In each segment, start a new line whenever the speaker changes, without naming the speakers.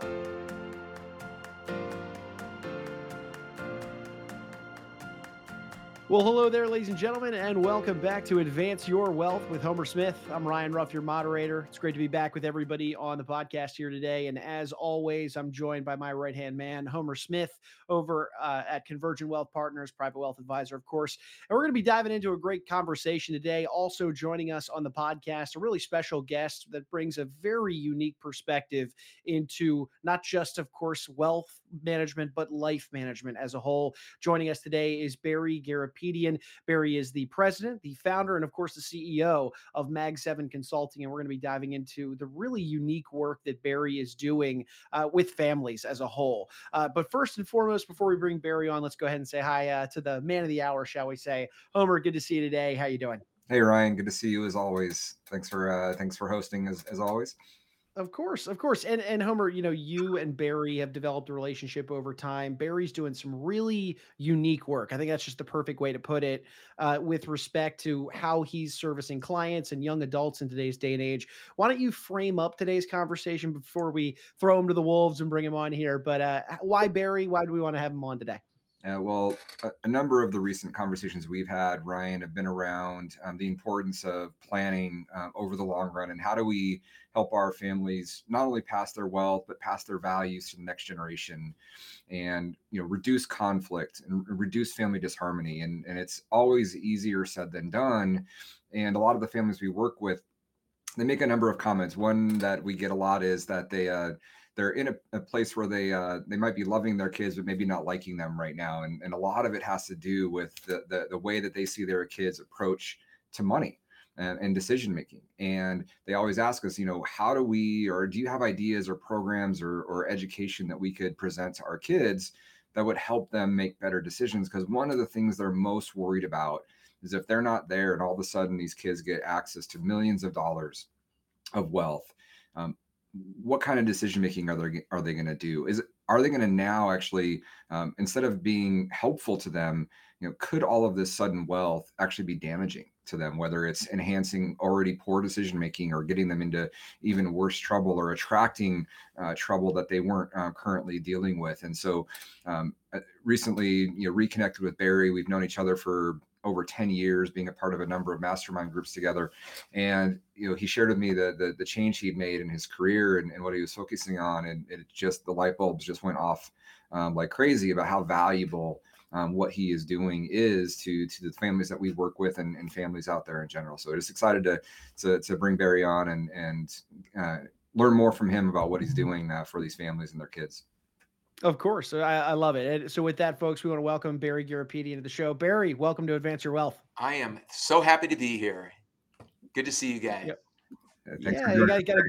Thank you. Well, hello there, ladies and gentlemen, and welcome back to Advance Your Wealth with Homer Smith. I'm Ryan Ruff, your moderator. It's great to be back with everybody on the podcast here today. And as always, I'm joined by my right hand man, Homer Smith, over uh, at Convergent Wealth Partners, private wealth advisor, of course. And we're going to be diving into a great conversation today. Also joining us on the podcast, a really special guest that brings a very unique perspective into not just, of course, wealth management, but life management as a whole. Joining us today is Barry Garrett Barry is the president, the founder, and of course the CEO of Mag 7 Consulting. And we're going to be diving into the really unique work that Barry is doing uh, with families as a whole. Uh, but first and foremost, before we bring Barry on, let's go ahead and say hi uh, to the man of the hour, shall we say. Homer, good to see you today. How you doing?
Hey Ryan, good to see you as always. Thanks for uh, thanks for hosting as, as always.
Of course, of course. And and Homer, you know, you and Barry have developed a relationship over time. Barry's doing some really unique work. I think that's just the perfect way to put it uh, with respect to how he's servicing clients and young adults in today's day and age. Why don't you frame up today's conversation before we throw him to the wolves and bring him on here? But uh, why Barry? Why do we want to have him on today?
Uh, well, a, a, number of the recent conversations we've had, Ryan, have been around um, the importance of planning uh, over the long run and how do we help our families not only pass their wealth but pass their values to the next generation, and you know reduce conflict and reduce family disharmony. And and it's always easier said than done. And a lot of the families we work with, they make a number of comments. One that we get a lot is that they uh, they're in a, a place where they uh, they might be loving their kids but maybe not liking them right now and, and a lot of it has to do with the, the, the way that they see their kids approach to money and, and, decision making. And they always ask us you know how do we or do you have ideas or programs or, or education that we could present to our kids that would help them make better decisions? Because one of the things they're most worried about is if they're not there and all of a sudden these kids get access to millions of dollars of wealth um, what kind of decision making are they are they going to do? Is are they going to now actually um, instead of being helpful to them, you know, could all of this sudden wealth actually be damaging to them? Whether it's enhancing already poor decision making or getting them into even worse trouble or attracting uh, trouble that they weren't uh, currently dealing with. And so, um, uh, recently, you know, reconnected with Barry. We've known each other for over 10 years being a part of a number of mastermind groups together. And you know he shared with me the the, the change he'd made in his career and, and what he was focusing on and it just the light bulbs just went off um, like crazy about how valuable um, what he is doing is to to the families that we work with and, and families out there in general. So just excited to to, to bring barry on and and uh, learn more from him about what he's doing uh, for these families and their kids
of course. I, I, love it. And so, with that, folks, we want to welcome Barry Garapedian to the show. Barry, welcome to Advance Your Wealth.
I am so happy to be here. Good to see you guys.
Yep. Yeah, you got, got, a,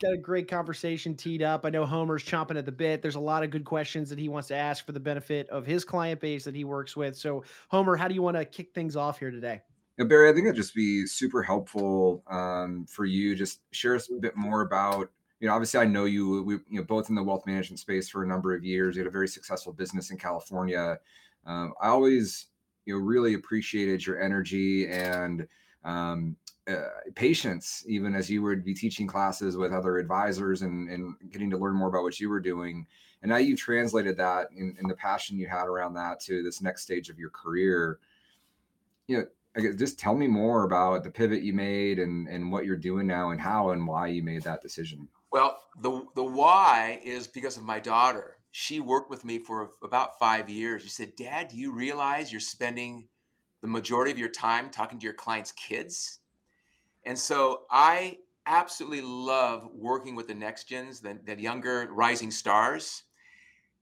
got a great conversation teed up. I know Homer's chomping at the bit. There's a lot of good questions that he wants to ask for the benefit of his client base that he works with. So, Homer, how do you want to kick things off here today?
Yeah, Barry, I think it'd just be super helpful um, for you. Just share us a bit more about you know, obviously I know you, we, you know, both in the wealth management space for a number of years. You had a very successful business in California. Um, I always, you know, really appreciated your energy and um, uh, patience, even as you would be teaching classes with other advisors and, and getting to learn more about what you were doing. And now you've translated that in, in the passion you had around that to this next stage of your career. You know, I guess just tell me more about the pivot you made and and what you're doing now and how and why you made that decision.
Well, the the why is because of my daughter. She worked with me for about five years. She said, "Dad, do you realize you're spending the majority of your time talking to your clients' kids?" And so I absolutely love working with the next gens, the, the younger rising stars.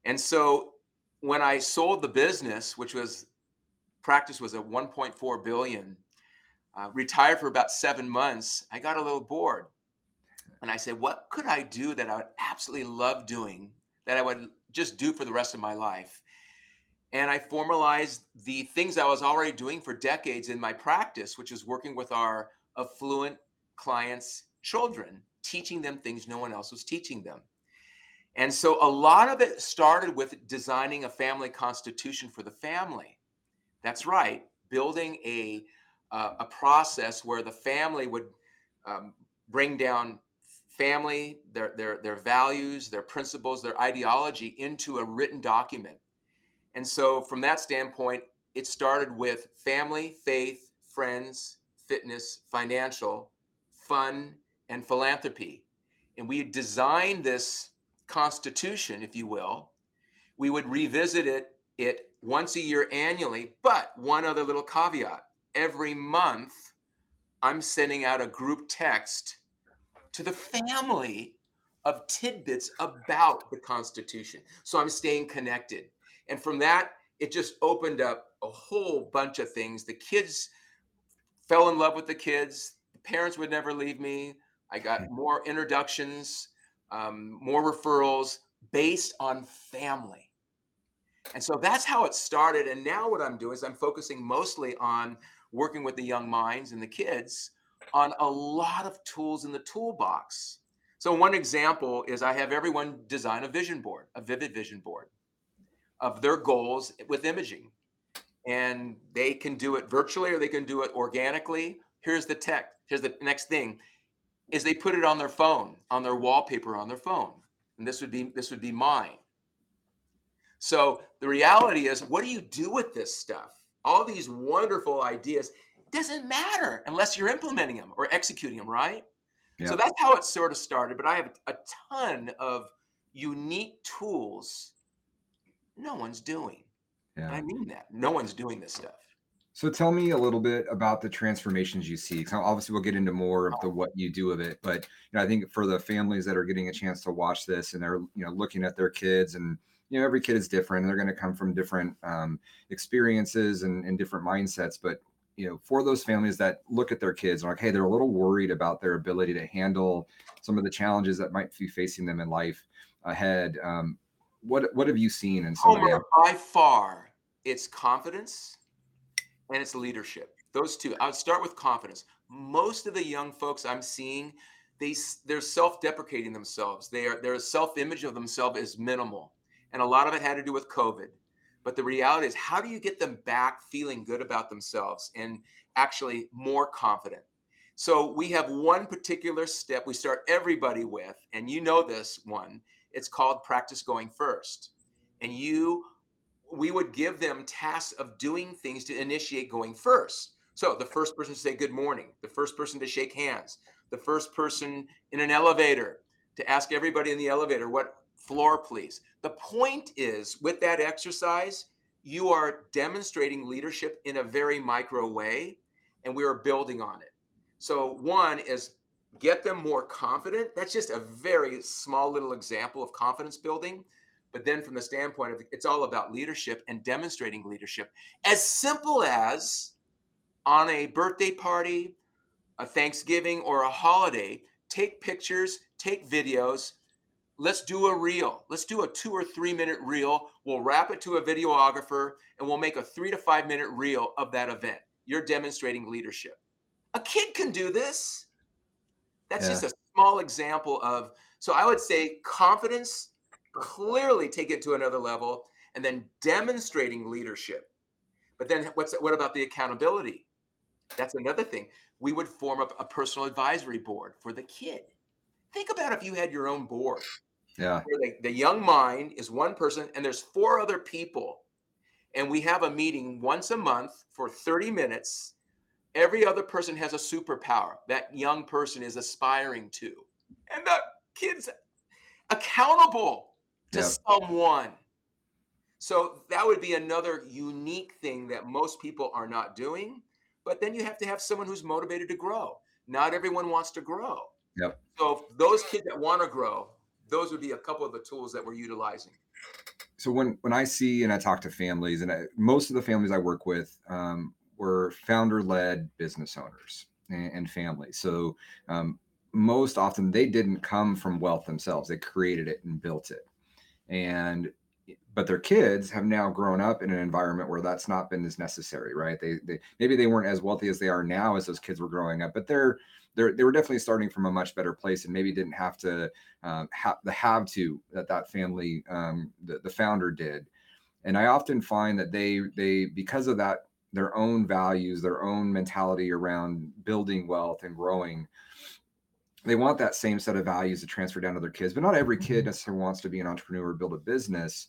And so when I sold the business, which was practice was at 1.4 billion, uh, retired for about seven months, I got a little bored and I said, what could I do that I would absolutely love doing that I would just do for the rest of my life? And I formalized the things I was already doing for decades in my practice, which is working with our affluent clients' children, teaching them things no one else was teaching them. And so a lot of it started with designing a family constitution for the family. That's right, building a uh, a process where the family would um, bring down family, their their their values, their principles, their ideology into a written document. And so from that standpoint, it started with family, faith, friends, fitness, financial, fun, and philanthropy. And we designed this constitution, if you will. We would revisit it it once a year annually, but one other little caveat. Every month, I'm sending out a group text to the family of tidbits about the Constitution. So I'm staying connected. And from that, it just opened up a whole bunch of things. The kids fell in love with the kids. The parents would never leave me. I got hmm. more introductions, um, more referrals based on family. And so that's how it started. And now what I'm doing is I'm focusing mostly on working with the young minds and the kids on a lot of tools in the toolbox. So one example is I have everyone design a vision board, a vivid vision board of their goals with imaging. And they can do it virtually or they can do it organically. Here's the tech. Here's the next thing is they put it on their phone, on their wallpaper on their phone. And this would be this would be mine. So the reality is what do you do with this stuff? All these wonderful ideas doesn't matter unless you're implementing them or executing them, right? Yeah. So that's how it sort of started. But I have a ton of unique tools no one's doing. Yeah. I mean that. No one's doing this stuff.
So tell me a little bit about the transformations you see. Because obviously we'll get into more of the what you do of it, but you know, I think for the families that are getting a chance to watch this and they're you know looking at their kids and you know every kid is different and they're going to come from different um, experiences and, and different mindsets. But you know, for those families that look at their kids and like, hey, they're a little worried about their ability to handle some of the challenges that might be facing them in life ahead. Um, what what have you seen in some
Homer, by far, it's confidence and it's leadership. Those two. I would start with confidence. Most of the young folks I'm seeing, they they're self-deprecating themselves. They are their self-image of themselves is minimal, and a lot of it had to do with COVID. But the reality is, how do you get them back feeling good about themselves and actually more confident? So we have one particular step we start everybody with, and you know this one. It's called practice going first. And you, we would give them tasks of doing things to initiate going first. So the first person to say good morning, the first person to shake hands, the first person in an elevator to ask everybody in the elevator what floor, please. The point is, with that exercise, you are demonstrating leadership in a very micro way, and we are building on it. So, one is get them more confident. That's just a very small little example of confidence building. But then, from the standpoint of it's all about leadership and demonstrating leadership, as simple as on a birthday party, a Thanksgiving, or a holiday, take pictures, take videos, let's do a reel. Let's do a two or three minute reel. We'll wrap it to a videographer and we'll make a three to five minute reel of that event. You're demonstrating leadership. A kid can do this. That's yeah. just a small example of, so I would say confidence, clearly take it to another level, and then demonstrating leadership. But then what's what about the accountability? That's another thing. We would form a, a personal advisory board for the kid Think about if you had your own board.
Yeah.
The, the young mind is one person, and there's four other people. And we have a meeting once a month for 30 minutes. Every other person has a superpower that young person is aspiring to. And the kid's accountable to someone. So that would be another unique thing that most people are not doing. But then you have to have someone who's motivated to grow. Not everyone wants to grow.
Yep.
So those kids that want to grow, those would be a couple of the tools that we're utilizing.
So when when I see and I talk to families, and I, most of the families I work with um, were founder-led business owners and, and families. So um, most often they didn't come from wealth themselves; they created it and built it. And but their kids have now grown up in an environment where that's not been as necessary, right? They, they maybe they weren't as wealthy as they are now as those kids were growing up, but they're they were definitely starting from a much better place and maybe didn't have to um, have the have to that that family um, the, the founder did. And I often find that they they because of that their own values, their own mentality around building wealth and growing, they want that same set of values to transfer down to their kids, but not every kid mm-hmm. necessarily wants to be an entrepreneur or build a business.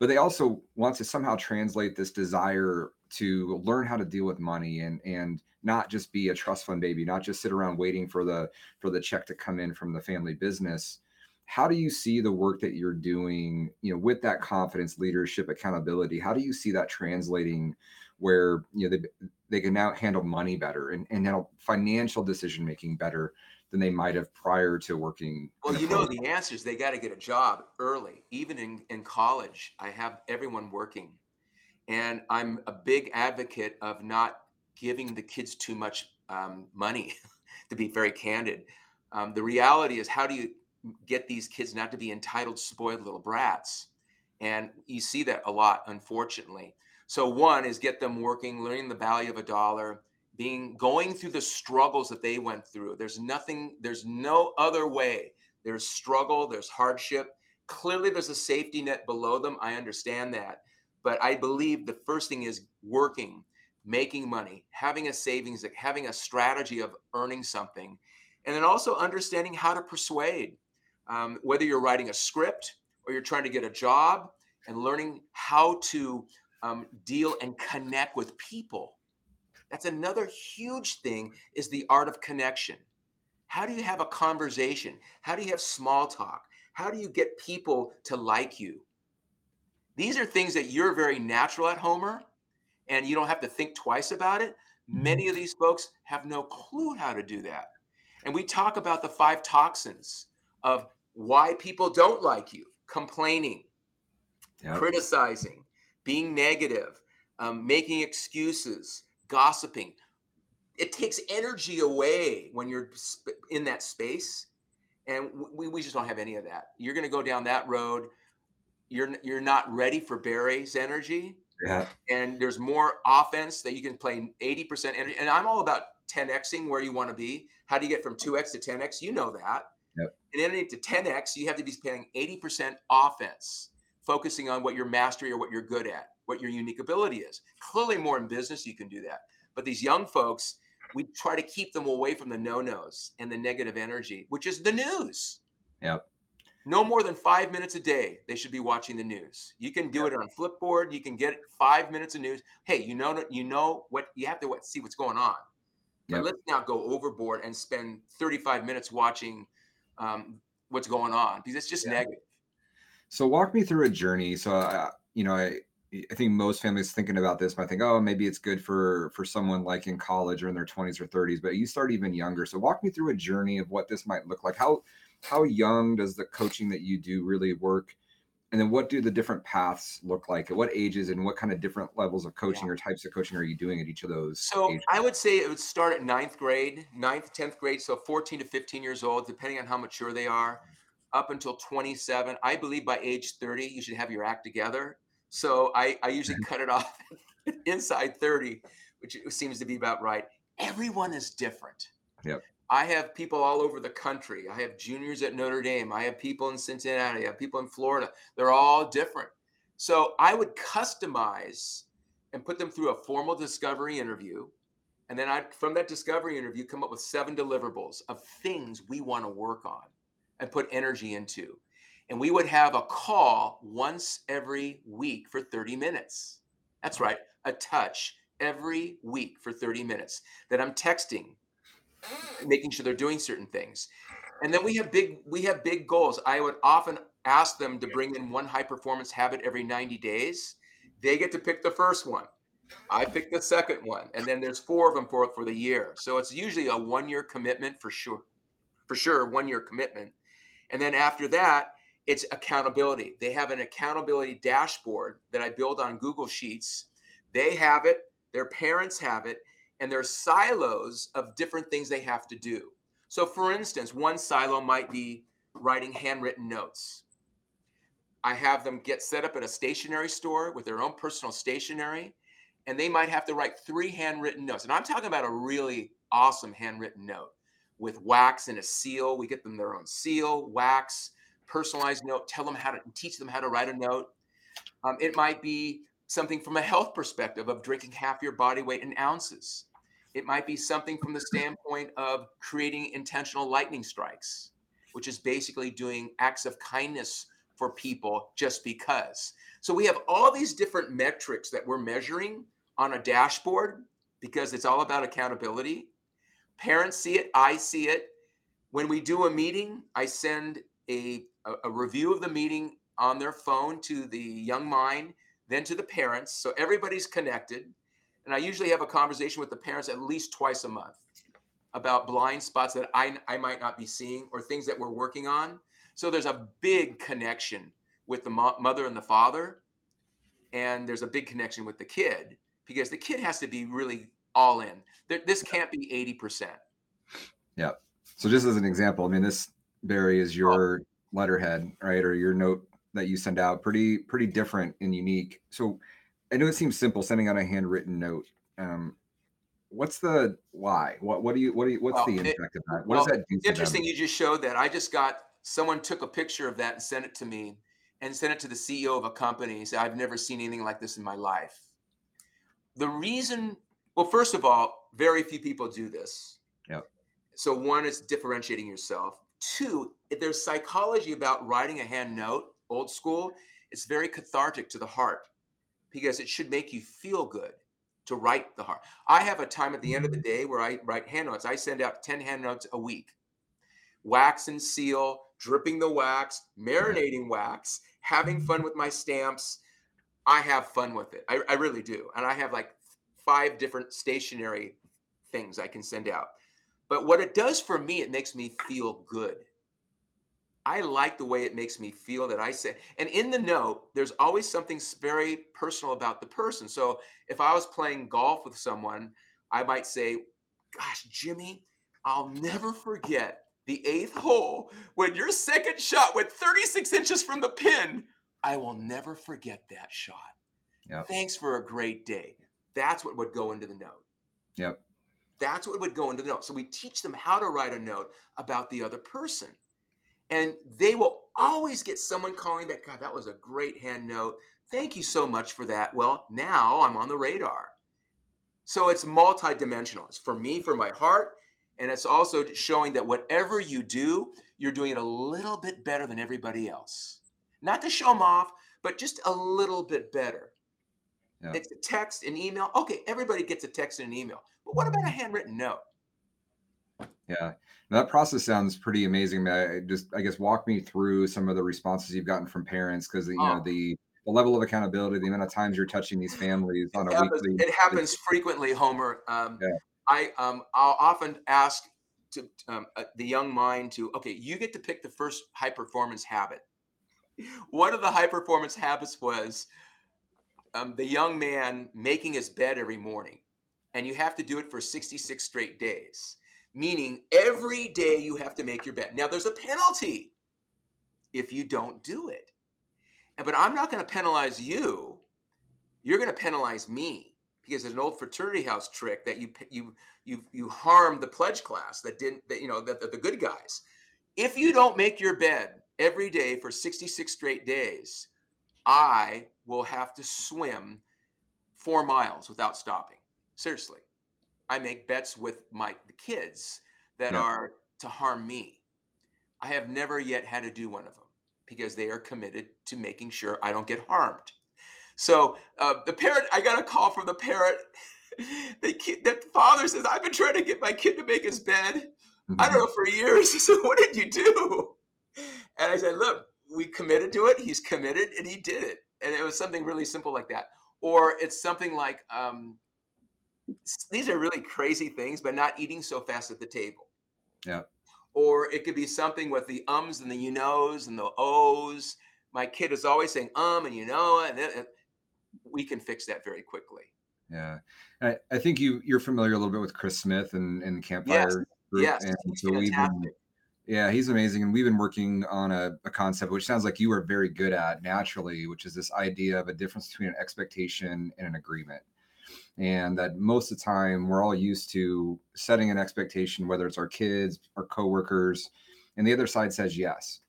But they also want to somehow translate this desire to learn how to deal with money and and not just be a trust fund baby, not just sit around waiting for the for the check to come in from the family business. How do you see the work that you're doing, you know, with that confidence, leadership, accountability? How do you see that translating where you know they they can now handle money better and, and handle financial decision making better than they might have prior to working.
Well, you know, the answer is they got to get a job early. Even in, in college, I have everyone working. And I'm a big advocate of not giving the kids too much um, money, to be very candid. Um, the reality is, how do you get these kids not to be entitled, spoiled little brats? And you see that a lot, unfortunately. So, one is get them working, learning the value of a dollar, being going through the struggles that they went through. There's nothing, there's no other way. There's struggle, there's hardship. Clearly, there's a safety net below them. I understand that. But I believe the first thing is working, making money, having a savings, having a strategy of earning something, and then also understanding how to persuade. Um, whether you're writing a script or you're trying to get a job and learning how to um, deal and connect with people that's another huge thing is the art of connection. How do you have a conversation? How do you have small talk? How do you get people to like you? These are things that you're very natural at Homer and you don't have to think twice about it. Many of these folks have no clue how to do that. And we talk about the five toxins of why people don't like you complaining, yep. criticizing, being negative, um, making excuses, gossiping. It takes energy away when you're in that space. And we, we just don't have any of that. You're going to go down that road. You're, you're not ready for Barry's energy.
Yeah.
And there's more offense that you can play 80% energy. And I'm all about 10xing where you want to be. How do you get from 2x to 10x? You know that.
Yep.
And then to 10x, you have to be playing 80% offense, focusing on what your mastery or what you're good at what your unique ability is. Clearly, more in business, you can do that. But these young folks, we try to keep them away from the no nos and the negative energy, which is the news.
Yep.
No more than five minutes a day, they should be watching the news. You can do it on Flipboard. You can get five minutes of news. Hey, you know, you know what you have to what, see what's going on. Yep. But let's not go overboard and spend 35 minutes watching um, what's going on because it's just negative.
So walk me through a journey. So, uh, you know, I, I think most families thinking about this might think, oh, maybe it's good for for someone like in college or in their 20s or 30s, but you start even younger. So walk me through a journey of what this might look like. How how young does the coaching that you do really work? And then what do the different paths look like? At what ages and what kind of different levels of coaching yeah. or types of coaching are you doing at each of those?
So
ages?
I would say it would start at ninth grade, ninth, 10th grade. So 14 to 15 years old, depending on how mature they are, up until 27. I believe by age 30, you should have your act together so I, I usually cut it off inside 30, which seems to be about right. Everyone is different.
Yep.
I have people all over the country. I have juniors at Notre Dame. I have people in Cincinnati. I have people in Florida. They're all different. So I would customize and put them through a formal discovery interview. And then I, from that discovery interview, come up with seven deliverables of things we want to work on and put energy into and we would have a call once every week for 30 minutes. That's right, a touch every week for 30 minutes that I'm texting, making sure they're doing certain things. And then we have big we have big goals. I would often ask them to bring in one high performance habit every 90 days. They get to pick the first one. I pick the second one, and then there's four of them for for the year. So it's usually a one year commitment for sure, for sure, one year commitment. And then after that, it's accountability. They have an accountability dashboard that I build on Google Sheets. They have it, their parents have it, and there's silos of different things they have to do. So, for instance, one silo might be writing handwritten notes. I have them get set up at a stationery store with their own personal stationery, and they might have to write three handwritten notes. And I'm talking about a really awesome handwritten note with wax and a seal. We get them their own seal, wax, personalized note, tell them how to teach them how to write a note. Um, it might be something from a health perspective of drinking half your body weight in ounces. It might be something from the standpoint of creating intentional lightning strikes, which is basically doing acts of kindness for people just because. So we have all these different metrics that we're measuring on a dashboard because it's all about accountability. Parents see it, I see it. When we do a meeting, I send a, a, review of the meeting on their phone to the young mind, then to the parents. So everybody's connected. And I usually have a conversation with the parents at least twice a month about blind spots that I, I might not be seeing or things that we're working on. So there's a big connection with the mo- mother and the father. And there's a big connection with the kid because the kid has to be really all in. There, this can't be 80%.
Yeah. So just as an example, I mean, this Barry is your oh. letterhead, right? Or your note that you send out pretty, pretty different and unique. So I know it seems simple sending out a handwritten note. Um, what's the why? What what do you what do you what's
Well,
the
it-
impact of that? What
well,
does that do? them?
Interesting, you just showed that. I just got someone took a picture of that and sent it to me and sent it to the CEO of a company. He said, I've never seen anything like this in my life. The reason, well, first of all, very few people do this.
Yep.
So, one is differentiating yourself. Two, if there's psychology about writing a hand note, old school, it's very cathartic to the heart because it should make you feel good to write the heart. I have a time at the end of the mm. day where I write hand notes. I send out 10 hand notes a week. Wax and seal, dripping the wax, marinating mm. wax, having fun mm. with my stamps. I have fun with it. I, I really do. And I have like five different stationary things I can send out. But what it does for me, it makes me feel good. I like the way it makes me feel that I say, and in the note, there's always something very personal about the person. So if I was playing golf with someone, I might say, Gosh, Jimmy, I'll never forget the eighth hole when your second shot went 36 inches from the pin. I will never forget that shot.
Yep.
Thanks for a great day. That's what would go into the note.
Yep.
That's what would go into the note. So we teach them how to write a note about the other person. And they will always get someone calling back, God, that was a great hand note. Thank you so much for that. Well, now I'm on the radar. So it's multidimensional. It's for me, for my heart, and it's also showing that whatever you do, you're doing it a little bit better than everybody else. Not to show them off, but just a little bit better.
Yeah.
It's a text, an email. Okay, everybody gets a text and an email. But what about a handwritten note?
Yeah, that process sounds pretty amazing. I I just, I guess, walk me through some of the responses you've gotten from parents because you know
Oh.
the the level of accountability, the amount of times you're touching these families on a
It happens,
weekly.
it happens frequently, Homer. Um,
Yeah.
I um, I'll often ask to um, uh, the young mind to okay, you get to pick the first high performance habit. One of the high performance habits was um, the young man making his bed every morning, and you have to do it for 66 straight days. Meaning every day you have to make your bed. Now there's a penalty if you don't do it. But I'm not going to penalize you. You're going to penalize me because there's an old fraternity house trick that you you you you harm the pledge class that didn't that you know that, that the good guys. If you don't make your bed every day for 66 straight days, I will have to swim four miles without stopping. Seriously, I make bets with my the kids that
Yeah.
are to harm me. I have never yet had to do one of them because they are committed to making sure I don't get harmed. So uh, the parent, I got a call from the parent. The kid, the father says, "I've been trying to get my kid to make his bed. I don't know for years." He said, "What did you do?" And I said, "Look, we committed to it. He's committed, and he did it. And it was something really simple like that. Or it's something like um, these are really crazy things, but not eating so fast at the table.
Yeah.
Or it could be something with the ums and the you knows and the ohs. My kid is always saying um and you know, and then, we can fix that very quickly.
Yeah, I, I think you you're familiar a little bit with Chris Smith and and Campfire Group,
yes,
and so we've been, yeah, he's amazing, and we've been working on a, a concept which sounds like you are very good at naturally, which is this idea of a difference between an expectation and an agreement, and that most of the time we're all used to setting an expectation, whether it's our kids, our coworkers, and the other side says yes,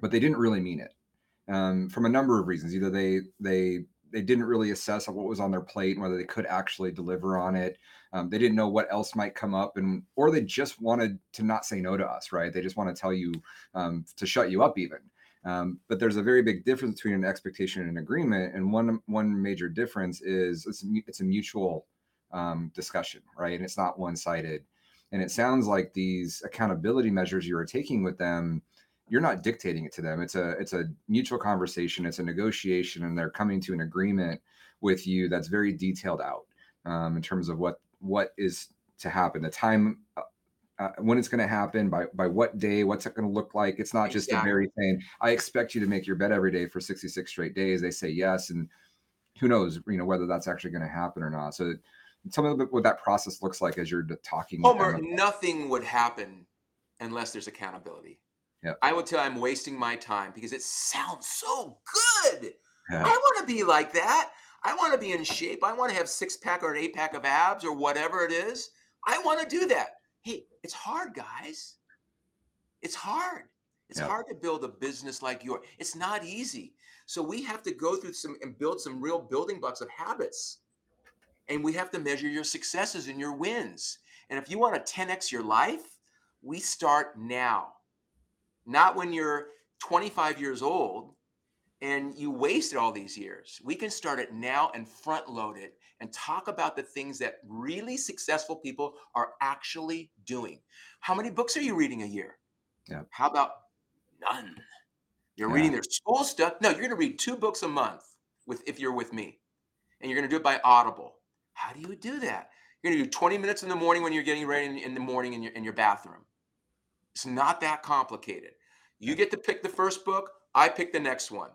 but they didn't really mean it um, from a number of reasons. Either they they they didn't really assess what was on their plate and whether they could actually deliver on it. Um, they didn't know what else might come up, and or they just wanted to not say no to us, right? They just want to tell you um, to shut you up, even. Um, but there's a very big difference between an expectation and an agreement, and one one major difference is it's it's a mutual um, discussion, right? And it's not one sided. And it sounds like these accountability measures you are taking with them you're not dictating it to them it's a it's a mutual conversation it's a negotiation and they're coming to an agreement with you that's very detailed out um, in terms of what what is to happen the time uh, when it's going to happen by by what day what's it going to look like it's not just exactly. a very thing i expect you to make your bed every day for 66 straight days they say yes and who knows you know whether that's actually going to happen or not so tell me a little bit what that process looks like as you're talking
Homer, nothing would happen unless there's accountability
yeah.
I would tell I'm wasting my time because it sounds so good. Yeah. I want to be like that. I want to be in shape. I want to have six pack or an eight pack of abs or whatever it is. I want to do that. Hey, it's hard, guys. It's hard. It's hard to build a business like yours. It's not easy. So we have to go through some and build some real building blocks of habits. And we have to measure your successes and your wins. And if you want to 10x your life, we start now not when you're 25 years old and you wasted all these years. We can start it now and front load it and talk about the things that really successful people are actually doing. How many books are you reading a year?
Yeah.
How about none? You're yeah. reading their school stuff. No, you're going to read two books a month with if you're with me. And you're going to do it by Audible. How do you do that? You're going to do 20 minutes in the morning when you're getting ready in, in the morning in your in your bathroom. It's not that complicated. You get to pick the first book, I pick the next one.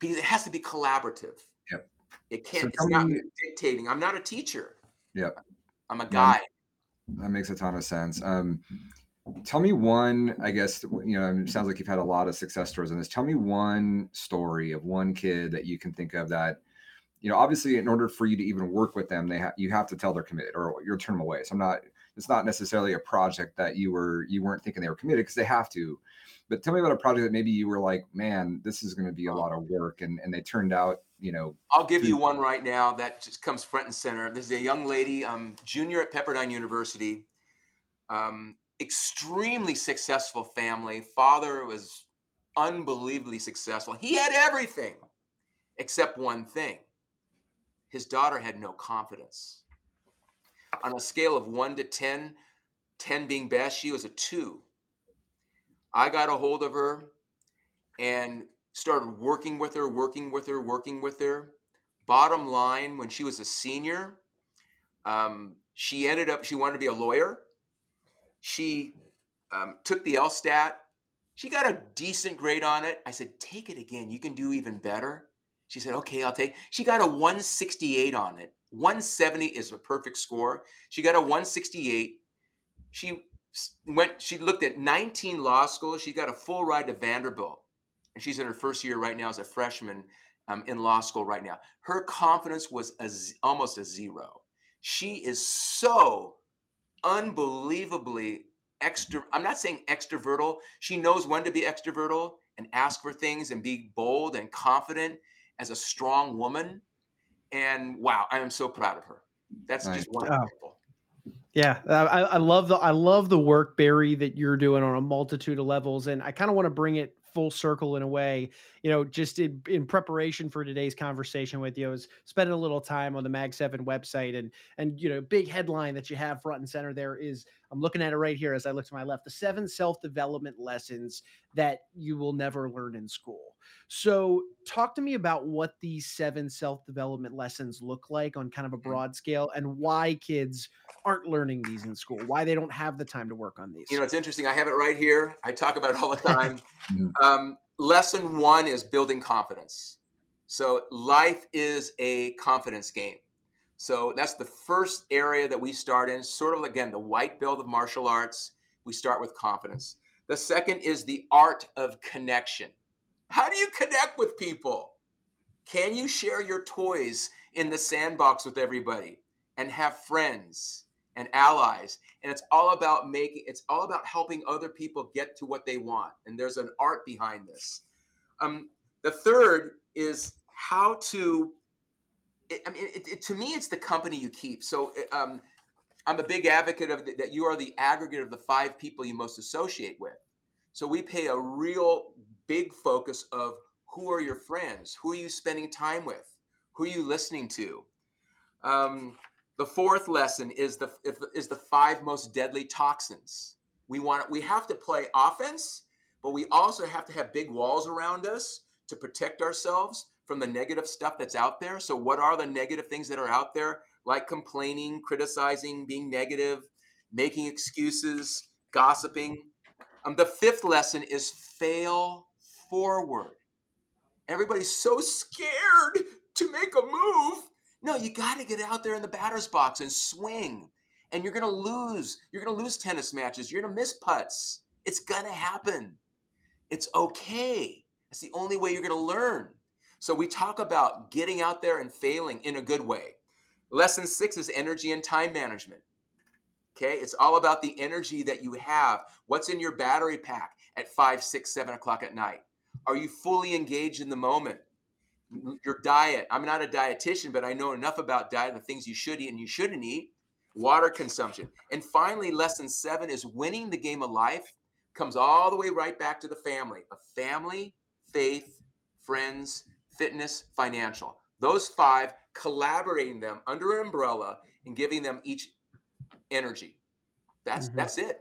Because it has to be collaborative.
Yep.
It can't, so it's not me, dictating. I'm not a teacher.
Yeah.
I'm a guide.
That makes a ton of sense. Um, tell me one, I guess, you know, it sounds like you've had a lot of success stories in this. Tell me one story of one kid that you can think of that, you know, obviously in order for you to even work with them, they have, you have to tell they're committed or you'll turn them away. So I'm not, it's not necessarily a project that you were you weren't thinking they were committed because they have to but tell me about a project that maybe you were like man this is going to be a lot of work and and they turned out you know
i'll give you one right now that just comes front and center. This is a young lady um junior at pepperdine university. Um extremely successful family. Father was unbelievably successful. He had everything except one thing. His daughter had no confidence. On a scale of one to 10, 10 being best, she was a two. I got a hold of her and started working with her, working with her, working with her. Bottom line, when she was a senior, um, she ended up, she wanted to be a lawyer. She um, took the LSAT. She got a decent grade on it. I said, take it again. You can do even better. She said, okay, I'll take. She got a 168 on it. 170 is a perfect score. She got a 168. She went, she looked at 19 law schools. She got a full ride to Vanderbilt. And she's in her first year right now as a freshman um, in law school right now. Her confidence was a, almost a zero. She is so unbelievably extra. I'm not saying extrovertal. She knows when to be extrovertal and ask for things and be bold and confident as a strong woman. And wow, I am so proud of her. That's just one oh. example.
Yeah, I, I love the I love the work Barry that you're doing on a multitude of levels, and I kind of want to bring it full circle in a way. You know, just in, in preparation for today's conversation with you, I was spending a little time on the Mag Seven website, and and you know, big headline that you have front and center there is I'm looking at it right here as I look to my left: the seven self development lessons that you will never learn in school. So, talk to me about what these seven self development lessons look like on kind of a mm. broad scale and why kids aren't learning these in school, why they don't have the time to work on these.
You know, it's interesting. I have it right here. I talk about it all the time. um, lesson one is building confidence. So, life is a confidence game. So, that's the first area that we start in, sort of again, the white belt of martial arts. We start with confidence. The second is the art of connection. How do you connect with people? Can you share your toys in the sandbox with everybody and have friends and allies? And it's all about making it's all about helping other people get to what they want. And there's an art behind this. Um, the third is how to. It, I mean, it, it, to me, it's the company you keep. So um, I'm a big advocate of the, that you are the aggregate of the five people you most associate with. So we pay a real big focus of who are your friends, who are you spending time with, who are you listening to. Um, the fourth lesson is the is the five most deadly toxins. We want we have to play offense, but we also have to have big walls around us to protect ourselves from the negative stuff that's out there. So what are the negative things that are out there? Like complaining, criticizing, being negative, making excuses, gossiping. Um, the fifth lesson is fail forward. Everybody's so scared to make a move no, you got to get out there in the batter's box and swing. And you're going to lose. You're going to lose tennis matches. You're going to miss putts. It's going to happen. It's okay. It's the only way you're going to learn. So we talk about getting out there and failing in a good way. Lesson six is energy and time management. Okay, it's all about the energy that you have. What's in your battery pack at five, six, seven o'clock at night? Are you fully engaged in the moment? Your diet. I'm not a dietitian, but I know enough about diet, the things you should eat and you shouldn't eat, water consumption. And finally, lesson seven is winning the game of life comes all the way right back to the family a family, faith, friends, fitness, financial. Those five, collaborating them under an umbrella and giving them each energy. That's mm-hmm. that's it.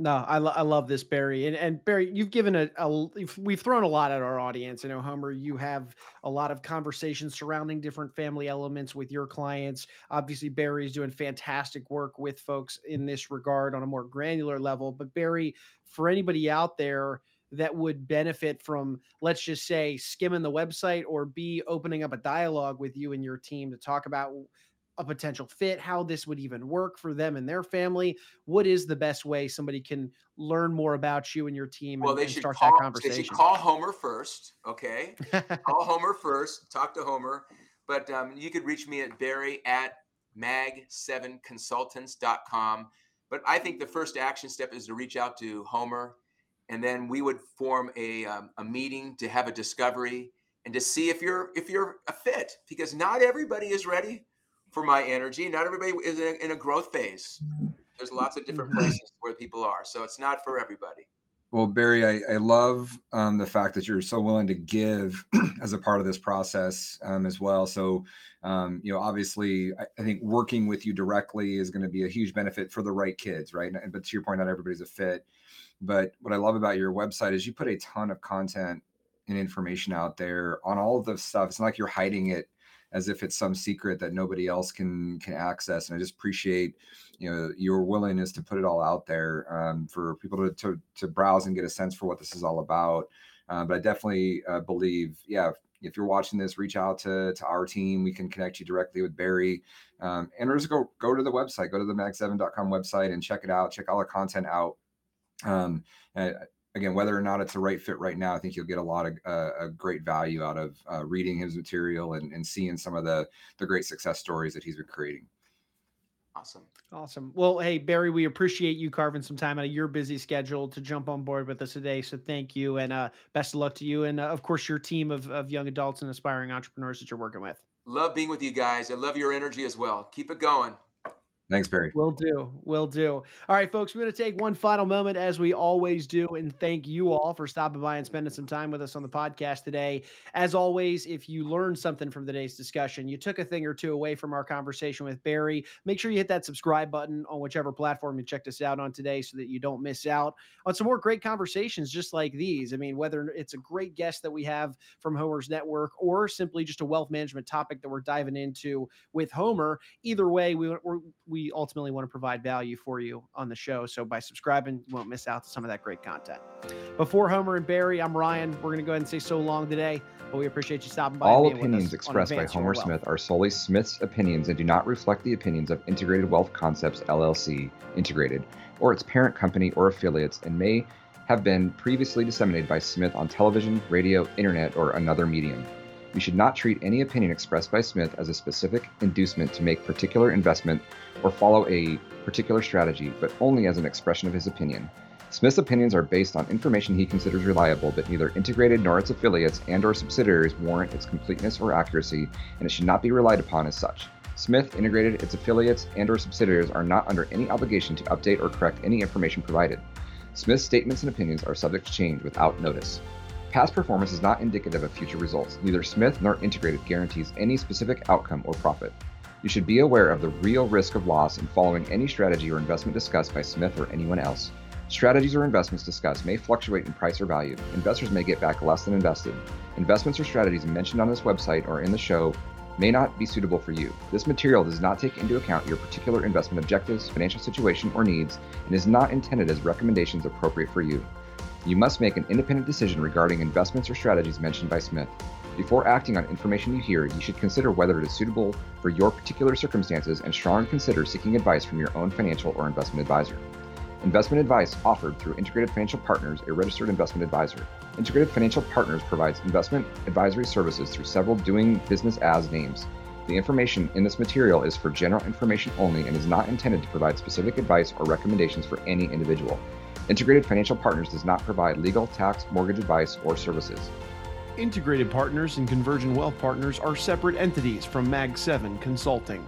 No, I, lo- I love this, Barry. And, and Barry, you've given a, a, we've thrown a lot at our audience. I know, Homer, you have a lot of conversations surrounding different family elements with your clients. Obviously, Barry's doing fantastic work with folks in this regard on a more granular level. But, Barry, for anybody out there that would benefit from, let's just say, skimming the website or be opening up a dialogue with you and your team to talk about a potential fit, how this would even work for them and their family. What is the best way somebody can learn more about you and your team
well,
and,
they
and
should
start
call,
that conversation?
They should call Homer first, okay? call Homer first, talk to Homer. But um, you could reach me at Barry at mag7consultants.com. But I think the first action step is to reach out to Homer, and then we would form a, um, a meeting to have a discovery and to see if you're if you're a fit because not everybody is ready for my energy. Not everybody is in a growth phase. There's lots of different mm-hmm. places where people are, so it's not for everybody.
Well, Barry, I, I love um, the fact that you're so willing to give as a part of this process um, as well. So, um, you know, obviously, I, I, think working with you directly is going to be a huge benefit for the right kids, right? But to your point, not everybody's a fit. But what I love about your website is you put a ton of content and information out there on all of the stuff. It's not like you're hiding it as if it's some secret that nobody else can can access. And I just appreciate you know your willingness to put it all out there um, for people to, to, to browse and get a sense for what this is all about. Uh, but I definitely uh, believe, yeah, if you're watching this, reach out to, to our team. We can connect you directly with Barry. Um, and just go go to the website, go to the mag7.com website and check it out. Check all the content out. Um, again, whether or not it's a right fit right now, I think you'll get a lot of uh, a great value out of uh, reading his material and, and seeing some of the the great success stories that he's been creating.
Awesome.
Awesome. Well, hey, Barry, we appreciate you carving some time out of your busy schedule to jump on board with us today. So thank you and uh, best of luck to you. And uh, of course, your team of, of young adults and aspiring entrepreneurs that you're working with.
Love being with you guys. I love your energy as well. Keep it going.
Thanks, Barry.
Will do. Will do. All right, folks, we're going to take one final moment, as we always do, and thank you all for stopping by and spending some time with us on the podcast today. As always, if you learned something from today's discussion, you took a thing or two away from our conversation with Barry, make sure you hit that subscribe button on whichever platform you checked us out on today so that you don't miss out on some more great conversations just like these. I mean, whether it's a great guest that we have from Homer's Network or simply just a wealth management topic that we're diving into with Homer, either way, we, we we ultimately want to provide value for you on the show. So by subscribing, you won't miss out to some of that great content. Before Homer and Barry, I'm Ryan. We're going to go ahead and say so long today, but we appreciate you stopping by.
All opinions expressed by Homer Smith are solely Smith's opinions and do not reflect the opinions of Integrated Wealth Concepts LLC, Integrated, or its parent company or affiliates, and may have been previously disseminated by Smith on television, radio, internet, or another medium. You should not treat any opinion expressed by Smith as a specific inducement to make particular investment or follow a particular strategy, but only as an expression of his opinion.
Smith's opinions are based on information he considers reliable, but neither Integrated nor its affiliates and or subsidiaries warrant its completeness or accuracy, and it should not be relied upon as such. Smith, Integrated, its affiliates, and or subsidiaries are not under any obligation to update or correct any information provided. Smith's statements and opinions are subject to change without notice. Past performance is not indicative of future results. Neither Smith nor Integrated guarantees any specific outcome or profit. You should be aware of the real risk of loss in following any strategy or investment discussed by Smith or anyone else. Strategies or investments discussed may fluctuate in price or value. Investors may get back less than invested. Investments or strategies mentioned on this website or in the show may not be suitable for you. This material does not take into account your particular investment objectives, financial situation, or needs, and is not intended as recommendations appropriate for you. You must make an independent decision regarding investments or strategies mentioned by Smith. Before acting on information you hear, you should consider whether it is suitable for your particular circumstances and strongly consider seeking advice from your own financial or investment advisor. Investment advice offered through Integrated Financial Partners, a registered investment advisor. Integrated Financial Partners provides investment advisory services through several doing business as names. The information in this material is for general information only and is not intended to provide specific advice or recommendations for any individual. Integrated Financial Partners does not provide legal, tax, mortgage advice, or services.
Integrated Partners and Convergent Wealth Partners are separate entities from Mag 7 Consulting.